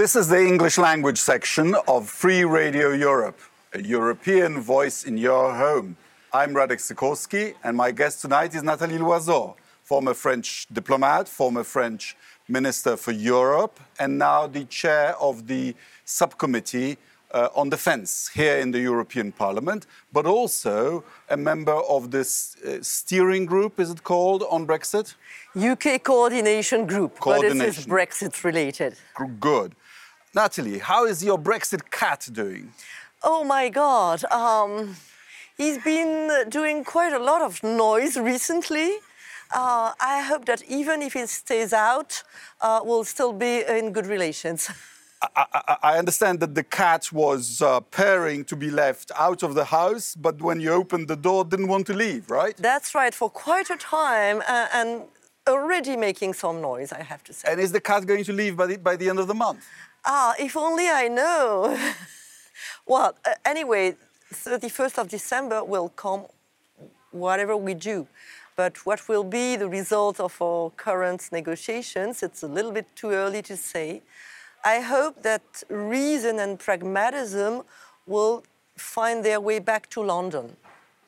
This is the English language section of Free Radio Europe, a European voice in your home. I'm Radek Sikorski, and my guest tonight is Nathalie Loiseau, former French diplomat, former French Minister for Europe, and now the chair of the subcommittee uh, on defense here in the European Parliament, but also a member of this uh, steering group, is it called, on Brexit? UK Coordination Group, Coordination. but it is Brexit related. Good. Nathalie, how is your Brexit cat doing? Oh my God. Um, he's been doing quite a lot of noise recently. Uh, I hope that even if he stays out, uh, we'll still be in good relations. I, I, I understand that the cat was uh, pairing to be left out of the house, but when you opened the door, didn't want to leave, right? That's right, for quite a time, uh, and already making some noise, I have to say. And is the cat going to leave by the, by the end of the month? Ah, if only I know. well, uh, anyway, 31st of December will come whatever we do. But what will be the result of our current negotiations, it's a little bit too early to say. I hope that reason and pragmatism will find their way back to London.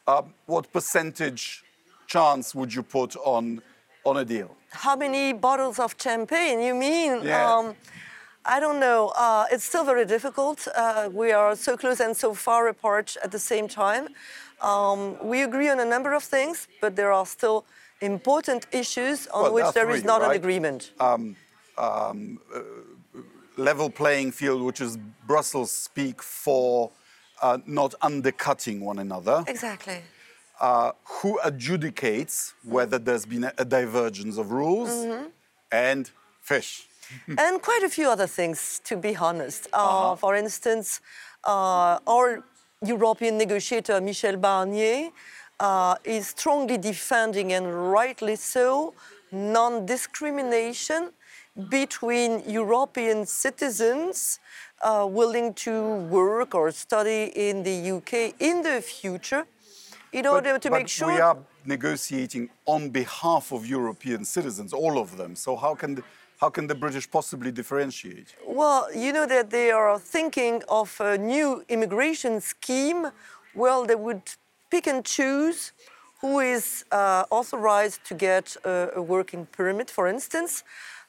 Uh, what percentage chance would you put on, on a deal? How many bottles of champagne? You mean? Yeah. Um, I don't know. Uh, it's still very difficult. Uh, we are so close and so far apart at the same time. Um, we agree on a number of things, but there are still important issues on Well, which there is not an right? agreement. Level playing field, which is Brussels speak for uh, not undercutting one another. exactly. Uh, who adjudicates whether there's been a, a divergence of rules? And fish. And quite a few other things, to be honest. Uh, For instance, uh, our European negotiator, Michel Barnier, uh, is strongly defending, and rightly so, non discrimination between European citizens uh, willing to work or study in the UK in the future in order to but make sure. we are negotiating on behalf of European citizens, all of them. So how can the, how can the British possibly differentiate? Well, you know that they are thinking of a new immigration scheme Well, they would pick and choose who is uh, authorized to get a, a working permit, for instance,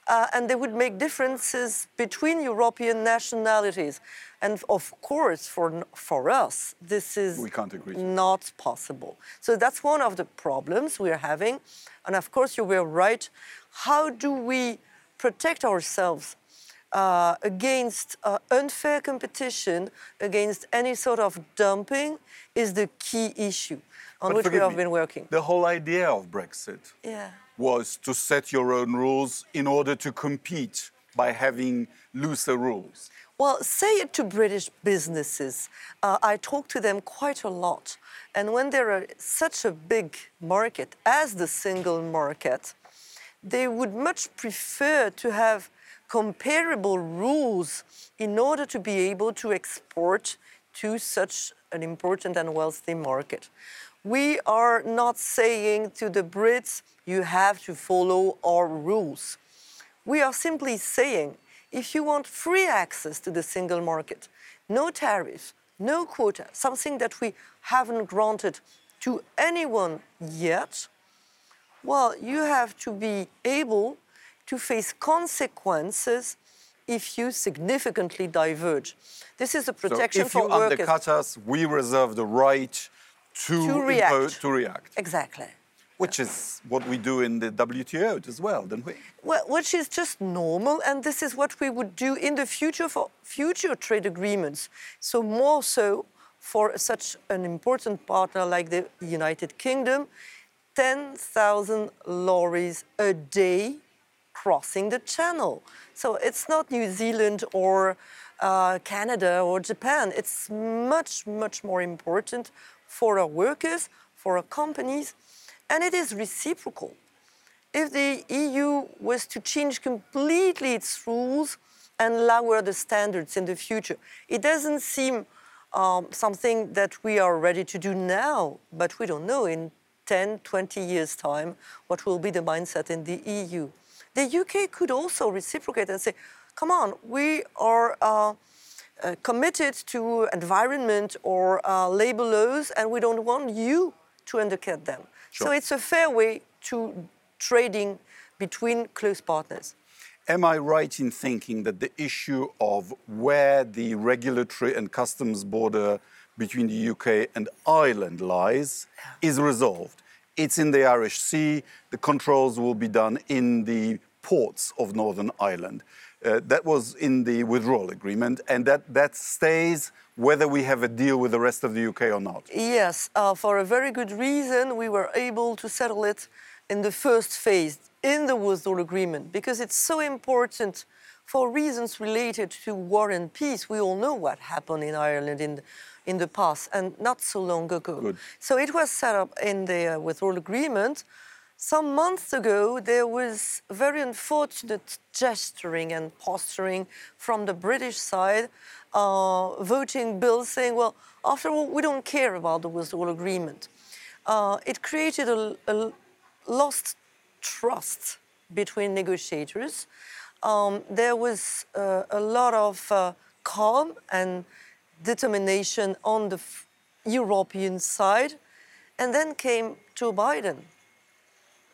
uh, and they would make differences between European nationalities. And of course, for, for us, this is We can't agree not possible. So that's one of the problems we're having. And of course, you were right. How do we protect ourselves uh, against uh, unfair competition, against any sort of dumping, is the key issue on But which we have me, been working. The whole idea of Brexit Yeah. Was to set your own rules in order to compete by having looser rules. Well, say it to British businesses. Uh, I talk to them quite a lot. And when there are such a big market as the single market, they would much prefer to have comparable rules in order to be able to export to such an important and wealthy market. We are not saying to the Brits, you have to follow our rules. We are simply saying if you want free access to the single market, no tariffs, no quota, something that we haven't granted to anyone yet, well, you have to be able to face consequences if you significantly diverge. This is a protection So if for you workers. undercut us, we reserve the right to, To react. to react, Exactly. which is what we do in the WTO as well, don't we? Well, which is just normal, and this is what we would do in the future for future trade agreements. So more so for such an important partner like the United Kingdom, 10,000 lorries a day crossing the channel. So it's not New Zealand or uh, Canada or Japan. It's much, much more important for our workers, for our companies, and it is reciprocal if the EU was to change completely its rules and lower the standards in the future, it doesn't seem um, something that we are ready to do now, but we don't know in 10, 20 years' time what will be the mindset in the EU. The UK could also reciprocate and say, come on, we are uh, uh, committed to environment or uh, labor laws, and we don't want you to undercut them. Sure. So it's a fair way to trading between close partners. Am I right in thinking that the issue of where the regulatory and customs border between the UK and Ireland lies is resolved? It's in the Irish Sea. The controls will be done in the ports of Northern Ireland. Uh, that was in the withdrawal agreement, and that, that stays whether we have a deal with the rest of the UK or not. Yes, uh, for a very good reason, we were able to settle it in the first phase in the withdrawal agreement because it's so important for reasons related to war and peace. We all know what happened in Ireland in, in the past and not so long ago. Good. So it was set up in the uh, withdrawal agreement. Some months ago, there was very unfortunate gesturing and posturing from the British side, uh, voting bills saying, well, after all, we don't care about the withdrawal agreement. Uh, it created a, a lost trust between negotiators. Um, there was uh, a lot of uh, calm and determination on the European side. And then came Joe Biden.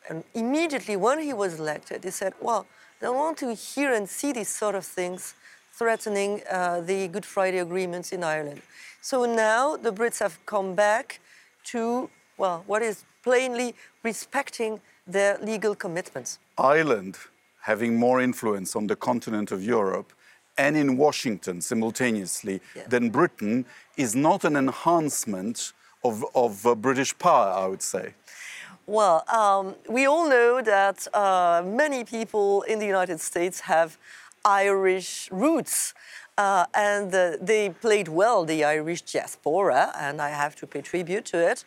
And immediately when he was elected, he said, Well, I don't want to hear and see these sort of things threatening uh, the Good Friday agreements in Ireland. So now the Brits have come back to, well, what is plainly respecting their legal commitments. Ireland having more influence on the continent of Europe and in Washington simultaneously Yeah. than Britain is not an enhancement of, of uh, British power, I would say. Well, um, we all know that uh, many people in the United States have Irish roots. Uh, and uh, they played well the Irish diaspora, and I have to pay tribute to it.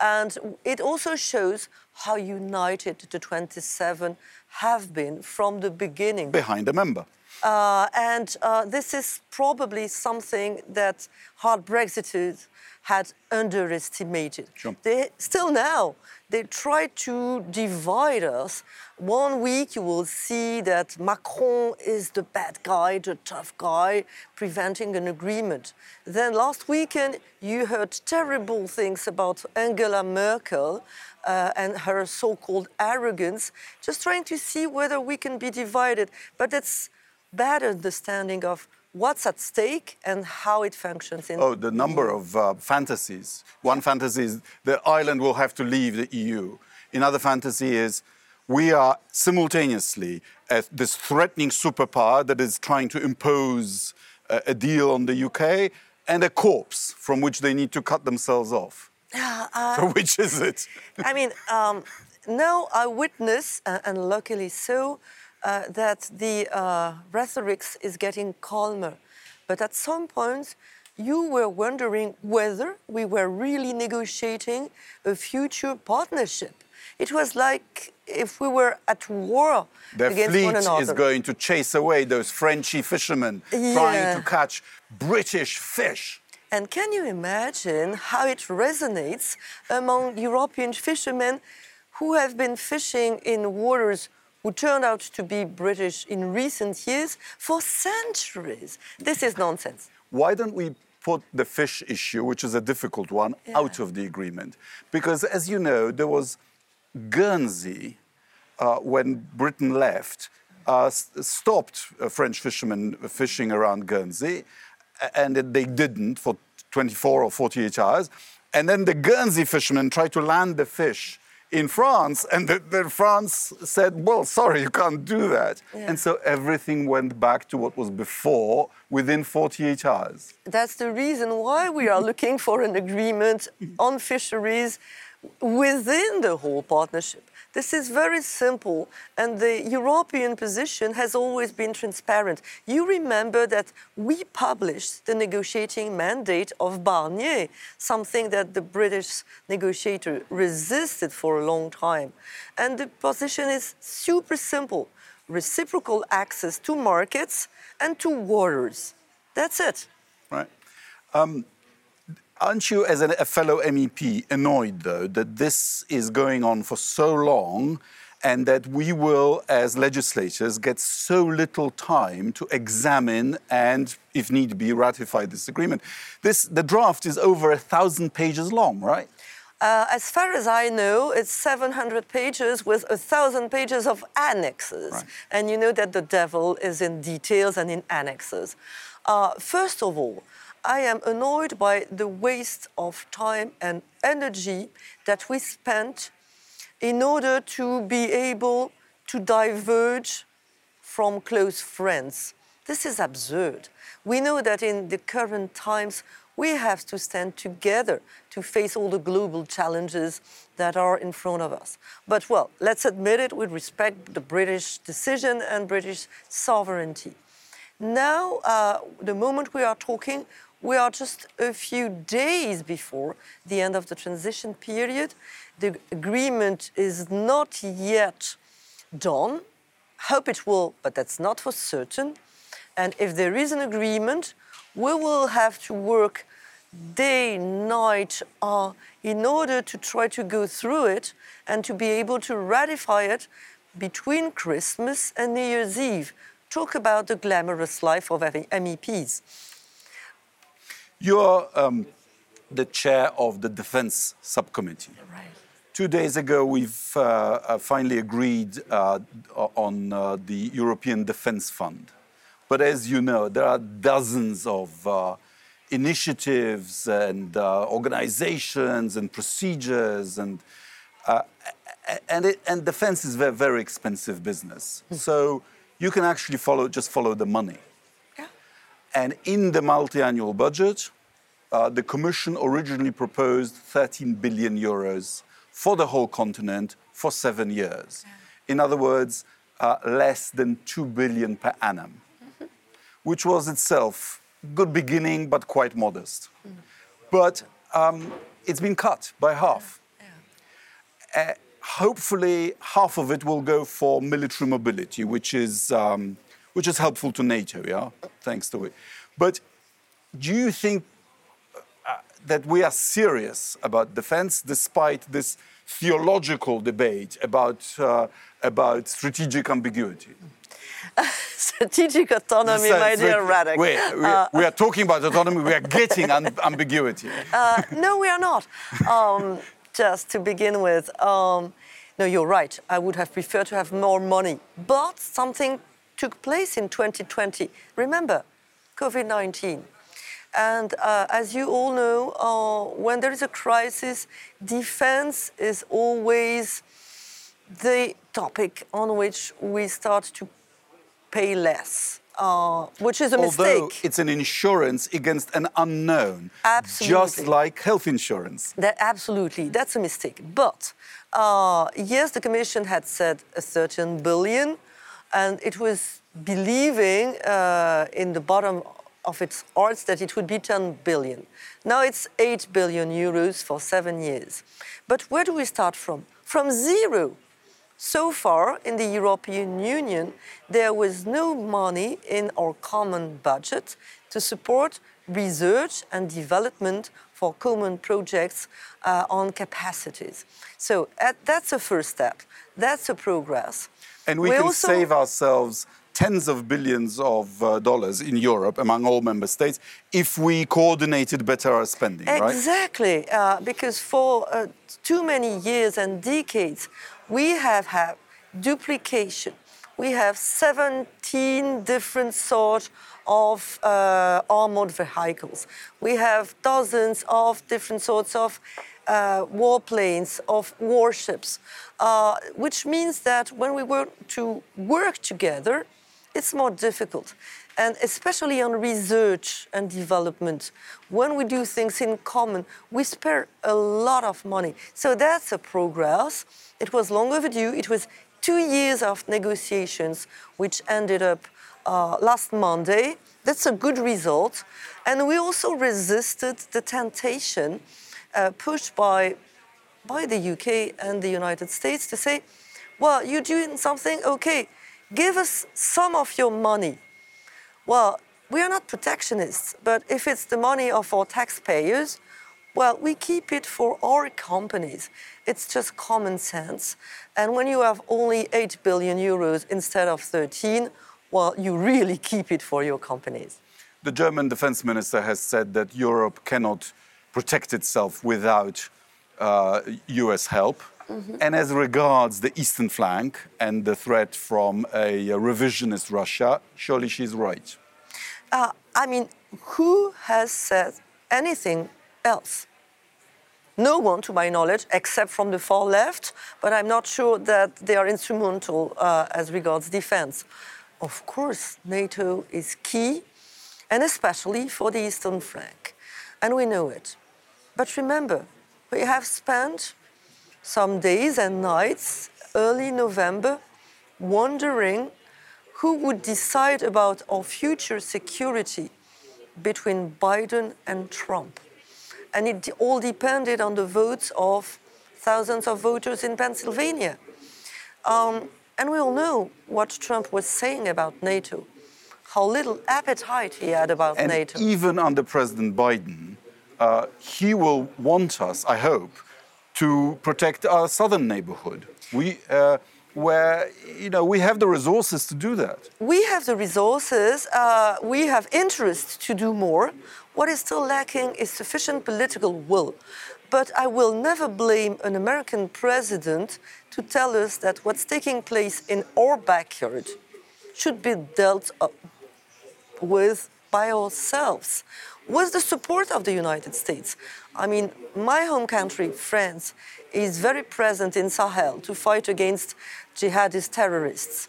And it also shows how united the 27 have been from the beginning. Behind a member. Uh, and uh, this is probably something that hard Brexiters had underestimated. Sure. They still now they try to divide us. One week you will see that Macron is the bad guy, the tough guy, preventing an agreement. Then last weekend you heard terrible things about Angela Merkel uh, and her so-called arrogance, just trying to see whether we can be divided. But it's bad understanding of what's at stake and how it functions in Oh, the number of uh, fantasies. One fantasy is that Ireland will have to leave the EU. Another fantasy is we are simultaneously as this threatening superpower that is trying to impose a, a deal on the UK and a corpse from which they need to cut themselves off. so which is it? I mean, um, now I witness, uh, and luckily so, uh, that the uh, rhetoric is getting calmer. But at some point, you were wondering whether we were really negotiating a future partnership. It was like if we were at war Their against fleet one another. is going to chase away those Frenchy fishermen Yeah. trying to catch British fish. And can you imagine how it resonates among European fishermen who have been fishing in waters who turned out to be British in recent years for centuries? This is nonsense. why don't we put the fish issue, which is a difficult one, out of the agreement? Because, as you know, there was Guernsey uh, when Britain left, uh, stopped uh, French fishermen fishing around Guernsey, and they didn't for 24 or 48 hours. And then the Guernsey fishermen tried to land the fish in France, and the, the France said, "Well, sorry, you can't do that." And so everything went back to what was before within 48 hours. That's the reason why we are looking for an agreement on fisheries within the whole partnership. This is very simple, and the European position has always been transparent. You remember that we published the negotiating mandate of Barnier, something that the British negotiator resisted for a long time. And the position is super simple reciprocal access to markets and to waters. That's it. Right. Um, aren't you, as a fellow MEP, annoyed though that this is going on for so long, and that we will, as legislators, get so little time to examine and, if need be, ratify this agreement. This, the draft is over a thousand pages long, right? Uh, as far as I know, it's 700 pages with a thousand pages of annexes. Right. And you know that the devil is in details and in annexes. Uh, first of all, I am annoyed by the waste of time and energy that we spent in order to be able to diverge from close friends. This is absurd. We know that in the current times, we have to stand together to face all the global challenges that are in front of us. But, well, let's admit it, we respect the British decision and British sovereignty. Now, uh, the moment we are talking, we are just a few days before the end of the transition period. The agreement is not yet done. Hope it will, but that's not for certain. And if there is an agreement, we will have to work day, night uh, in order to try to go through it and to be able to ratify it between Christmas and New Year's Eve. Talk about the glamorous life of MEPs. You're um, the chair of the Defense Subcommittee. Right. Two days ago, we've uh, uh, finally agreed uh, on uh, the European Defense Fund. But as you know, there are dozens of uh, initiatives and uh, organizations and procedures and and, it, and defense is a very, very expensive business. so you can actually follow just follow the money. Yeah. And in the multi-annual budget, uh, the Commission originally proposed 13 billion euros for the whole continent for seven years. In other words, uh, less than 2 billion per annum, which was itself a good beginning, but quite modest. But um, it's been cut by half. Uh, hopefully, half of it will go for military mobility, which is, um, which is helpful to NATO, yeah, thanks to it. But do you think uh, that we are serious about defense despite this theological debate about, uh, about strategic ambiguity? strategic autonomy, my dear Radek. We, we, we are talking about autonomy, we are getting ambiguity. Uh, no, we are not. Um, just to begin with, um, no, you're right. I would have preferred to have more money, but something took place in 2020. Remember, COVID 19. And uh, as you all know, uh, when there is a crisis, defense is always the topic on which we start to pay less, uh, which is a Although mistake. it's an insurance against an unknown, just like health insurance. That, absolutely, that's a mistake. But uh, yes, the Commission had said a certain billion, and it was believing uh, in the bottom of its hearts that it would be 10 billion. Now it's 8 billion euros for seven years. But where do we start from? From zero. So far, in the European Union, there was no money in our common budget to support research and development for common projects uh, on capacities. So uh, that's a first step. That's a progress. And we, We can also- save ourselves tens of billions of uh, dollars in Europe among all member states if we coordinated better our spending, right? Exactly, uh, because for uh, too many years and decades, we have had duplication. We have 17 different sorts of uh, armored vehicles. We have dozens of different sorts of uh, warplanes, of warships, uh, which means that when we were to work together, it's more difficult. And especially on research and development, when we do things in common, we spare a lot of money. So that's a progress. It was long overdue. It was two years of negotiations, which ended up uh, last Monday. That's a good result. And we also resisted the temptation uh, pushed by, by the UK and the United States to say, well, you're doing something, okay, give us some of your money. Well, we are not protectionists, but if it's the money of our taxpayers, Well, we keep it for our companies. It's just common sense. And when you have only 8 billion euros instead of 13, well, you really keep it for your companies. The German defense minister has said that Europe cannot protect itself without uh, US help. Mm -hmm. And as regards the eastern flank and the threat from a, a revisionist Russia, surely she's right. Uh, I mean, who has said anything else. No one, to my knowledge, except from the far left, but I'm not sure that they are instrumental uh, as regards defense. Of course, NATO is key, and especially for the Eastern flank, and we know it. But remember, we have spent some days and nights early November wondering who would decide about our future security between Biden and Trump and it all depended on the votes of thousands of voters in Pennsylvania. Um, and we all know what Trump was saying about NATO, how little appetite he had about and NATO. Even under President Biden, uh, he will want us, I hope, to protect our southern neighborhood. We, uh, where you know we have the resources to do that. We have the resources. Uh, we have interest to do more. What is still lacking is sufficient political will. But I will never blame an American president to tell us that what's taking place in our backyard should be dealt with by ourselves, with the support of the United States. I mean, my home country, France, is very present in Sahel to fight against jihadist terrorists.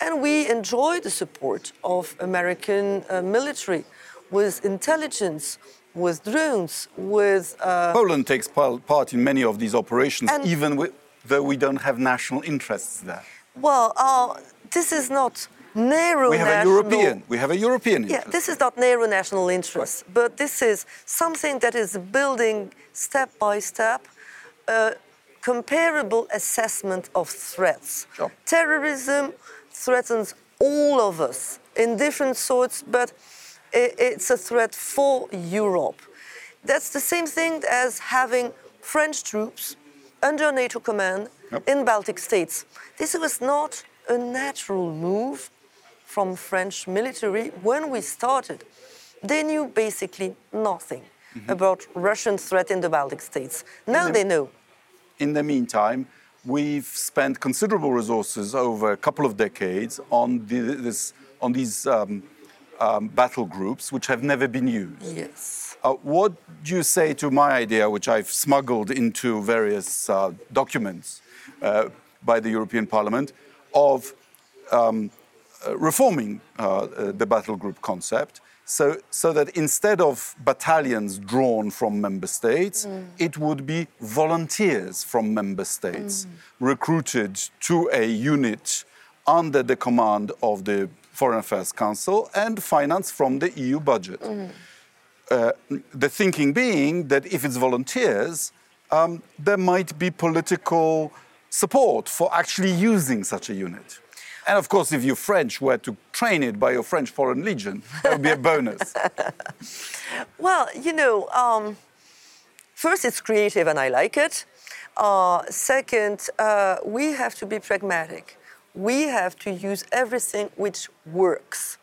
And we enjoy the support of American uh, military with intelligence, with drones, with. Uh, Poland takes part in many of these operations, even with, though we don't have national interests there. Well, uh, this is not narrow we have national, a European. We have a European interest. Yeah, this is not narrow national interest, right. but this is something that is building step by step a comparable assessment of threats. Sure. Terrorism threatens all of us in different sorts, but it's a threat for Europe. That's the same thing as having French troops under NATO command yep. in Baltic states. This was not a natural move from French military when we started. They knew basically nothing mm-hmm. about Russian threat in the Baltic states. Now the, they know. In the meantime, we've spent considerable resources over a couple of decades on, the, this, on these um, um, battle groups which have never been used. Yes. Uh, what do you say to my idea, which I've smuggled into various uh, documents uh, by the European Parliament, of um, reforming uh, uh, the battle group concept? So, so, that instead of battalions drawn from member states, mm. it would be volunteers from member states mm. recruited to a unit under the command of the Foreign Affairs Council and finance from the EU budget. Mm. Uh, the thinking being that if it's volunteers, um, there might be political support for actually using such a unit. And of course, if you French were to train it by your French Foreign Legion, that would be a bonus. well, you know, um, first, it's creative and I like it. Uh, second, uh, we have to be pragmatic we have to use everything which works.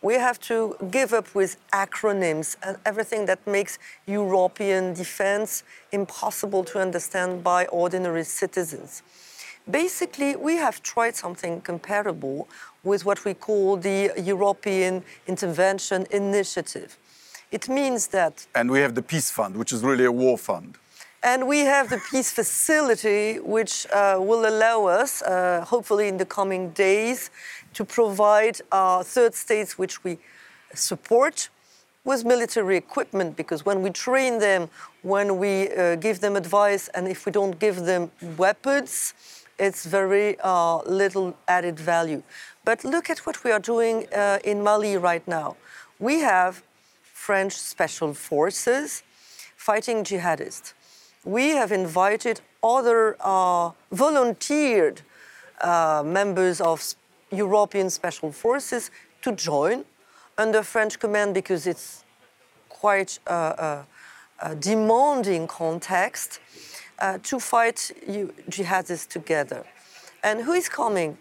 We have to give up with acronyms and everything that makes European defense impossible to understand by ordinary citizens. Basically, we have tried something comparable with what we call the European Intervention Initiative. It means that. And we have the Peace Fund, which is really a war fund. And we have the peace facility, which uh, will allow us, uh, hopefully in the coming days, to provide uh, third states which we support with military equipment. Because when we train them, when we uh, give them advice, and if we don't give them weapons, it's very uh, little added value. But look at what we are doing uh, in Mali right now. We have French special forces fighting jihadists we have invited other uh, volunteered uh, members of European Special Forces to join under French command because it's quite uh, uh uh, demanding context uh, to fight you, jihadists together. And who is coming?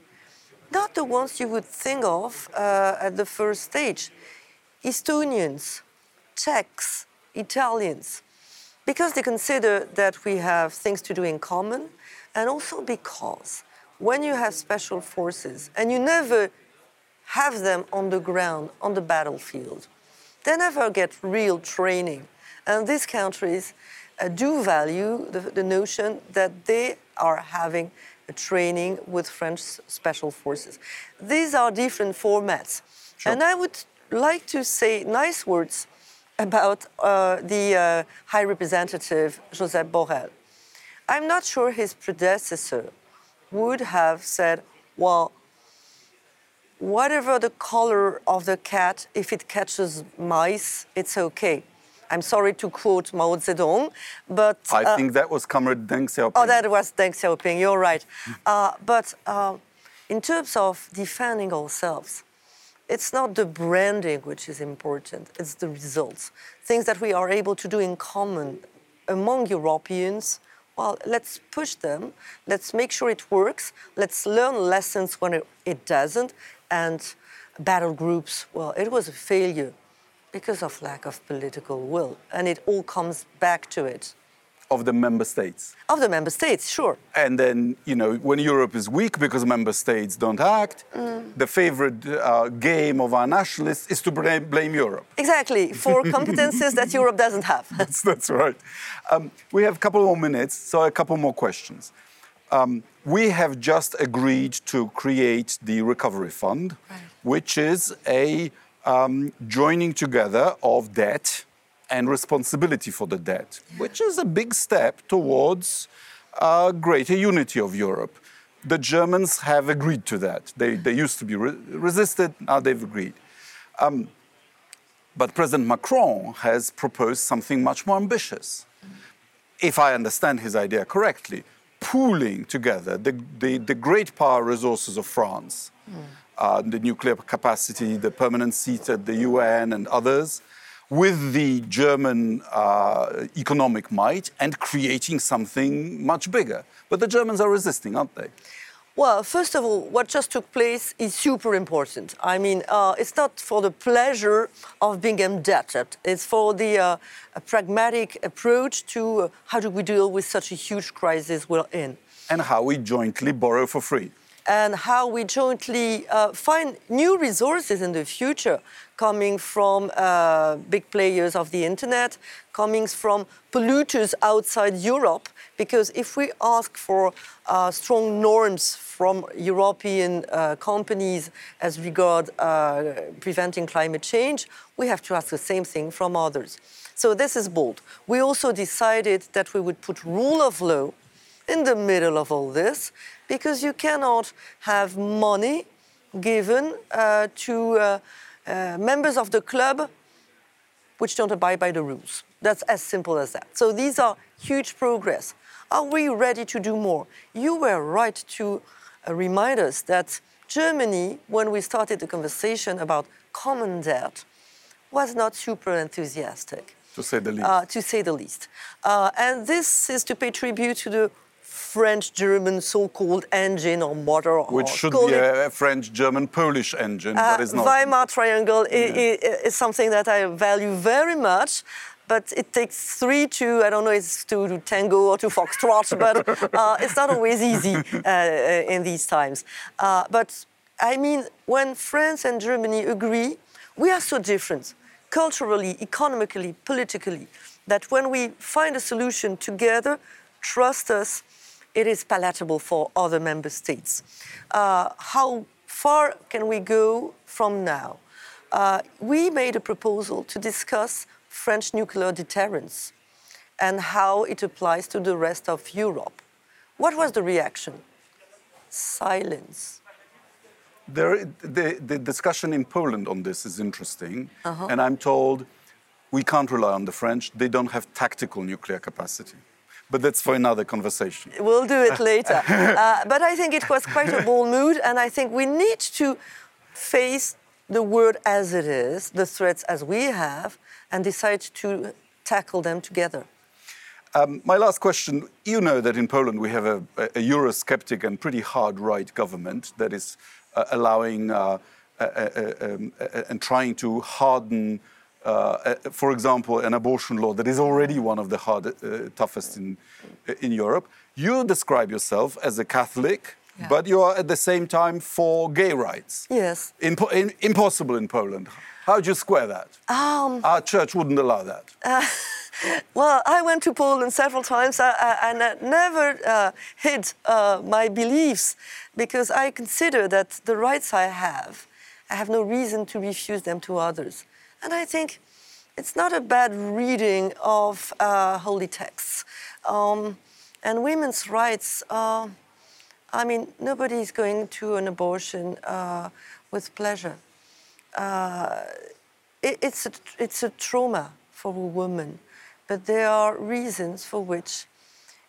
Not the ones you would think of uh, at the first stage Estonians, Czechs, Italians, because they consider that we have things to do in common, and also because when you have special forces and you never have them on the ground, on the battlefield, they never get real training. And these countries do value the, the notion that they are having a training with French special forces. These are different formats. Sure. And I would like to say nice words about uh, the uh, High Representative Josep Borrell. I'm not sure his predecessor would have said, well, whatever the color of the cat, if it catches mice, it's okay. I'm sorry to quote Mao Zedong, but I uh, think that was Comrade Deng Xiaoping. Oh, that was Deng Xiaoping, you're right. Uh, but uh, in terms of defending ourselves, it's not the branding which is important, it's the results. Things that we are able to do in common among Europeans. Well, let's push them, let's make sure it works, let's learn lessons when it, it doesn't. And battle groups, well, it was a failure because of lack of political will. And it all comes back to it. of the member states. Of the member states, sure. And then, you know, when Europe is weak because member states don't act, the favorite uh, game of our nationalists is to blame, blame Europe. Exactly, for competences that Europe doesn't have. That's, that's right. Um, we have a couple more minutes, so a couple more questions. Um, we have just agreed to create the Recovery Fund, which is a um, joining together of debt and responsibility for the debt, which is a big step towards uh, greater unity of Europe. The Germans have agreed to that. They, they used to be re- resisted, now they've agreed. Um, but President Macron has proposed something much more ambitious. If I understand his idea correctly, pooling together the, the, the great power resources of France, uh, the nuclear capacity, the permanent seat at the UN, and others, with the German uh, economic might and creating something much bigger. But the Germans are resisting, aren't they? Well, first of all, what just took place is super important. I mean, uh, it's not for the pleasure of being indebted. It's for the uh, pragmatic approach to uh, how do we deal with such a huge crisis we're in, And how we jointly borrow for free. And how we jointly uh, find new resources in the future, coming from uh, big players of the internet, coming from polluters outside Europe. Because if we ask for uh, strong norms from European uh, companies as regard uh, preventing climate change, we have to ask the same thing from others. So this is bold. We also decided that we would put rule of law in the middle of all this because you cannot have money given uh, to uh, uh, members of the club which don't abide by the rules. That's as simple as that. So these are huge progress. Are we ready to do more? You were right to uh, remind us that Germany, when we started the conversation about common debt, was not super enthusiastic To say the least. uh, to say the least. Uh, and this is to pay tribute to the French-German so-called engine or motor. which or should be a, a French, German, Polish engine, uh, but is not. Weimar Triangle i- i- is something that I value very much. But it takes three to, I don't know, it's to, to tango or to foxtrot, but uh, it's not always easy uh, in these times. Uh, but I mean, when France and Germany agree, we are so different, culturally, economically, politically, that when we find a solution together, trust us, it is palatable for other member states. Uh, how far can we go from now? Uh, we made a proposal to discuss French nuclear deterrence and how it applies to the rest of Europe. What was the reaction? Silence. There, the, the discussion in Poland on this is interesting, Uh-huh. and I'm told we can't rely on the French. They don't have tactical nuclear capacity. But that's for another conversation. We'll do it later. Uh, but I think it was quite a bold mood, and I think we need to face the world as it is, the threats as we have, and decide to tackle them together. Um, my last question you know that in Poland we have a, a Eurosceptic and pretty hard right government that is uh, allowing uh, um, and trying to harden. Uh, for example, an abortion law that is already one of the hard, uh, toughest in, in Europe. You describe yourself as a Catholic, yeah. but you are at the same time for gay rights. Yes. Impo in, impossible in Poland. How do you square that? Um, Our church wouldn't allow that. Uh, well, I went to Poland several times uh, uh, and I never uh, hid uh, my beliefs because I consider that the rights I have, I have no reason to refuse them to others. And I think it's not a bad reading of uh, holy texts. Um, and women's rights, uh, I mean, nobody is going to an abortion with pleasure. It, it's, a, it's a trauma for a woman but there are reasons for which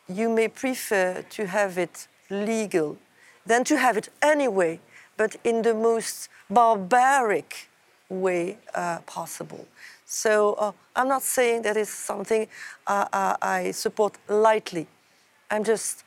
you may prefer to have it legal than to have it anyway, but in the most barbaric way uh, possible. So uh, I'm not saying that is something uh, uh I support lightly. I'm just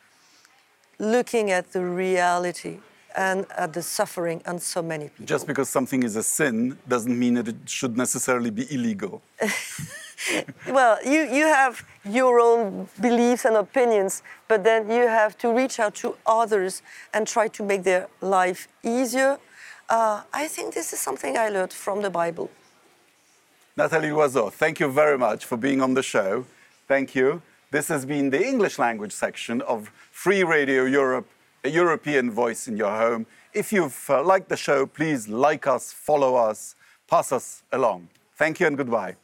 looking at the reality and at the suffering on so many people. Just because something is a sin doesn't mean that it should necessarily be illegal. well, you, you have your own beliefs and opinions, but then you have to reach out to others and try to make their life easier. Uh, I think this is something I learned from the Bible. Nathalie Loiseau, thank you very much for being on the show. Thank you. This has been the English language section of Free Radio Europe, a European voice in your home. If you've uh, liked the show, please like us, follow us, pass us along. Thank you and goodbye.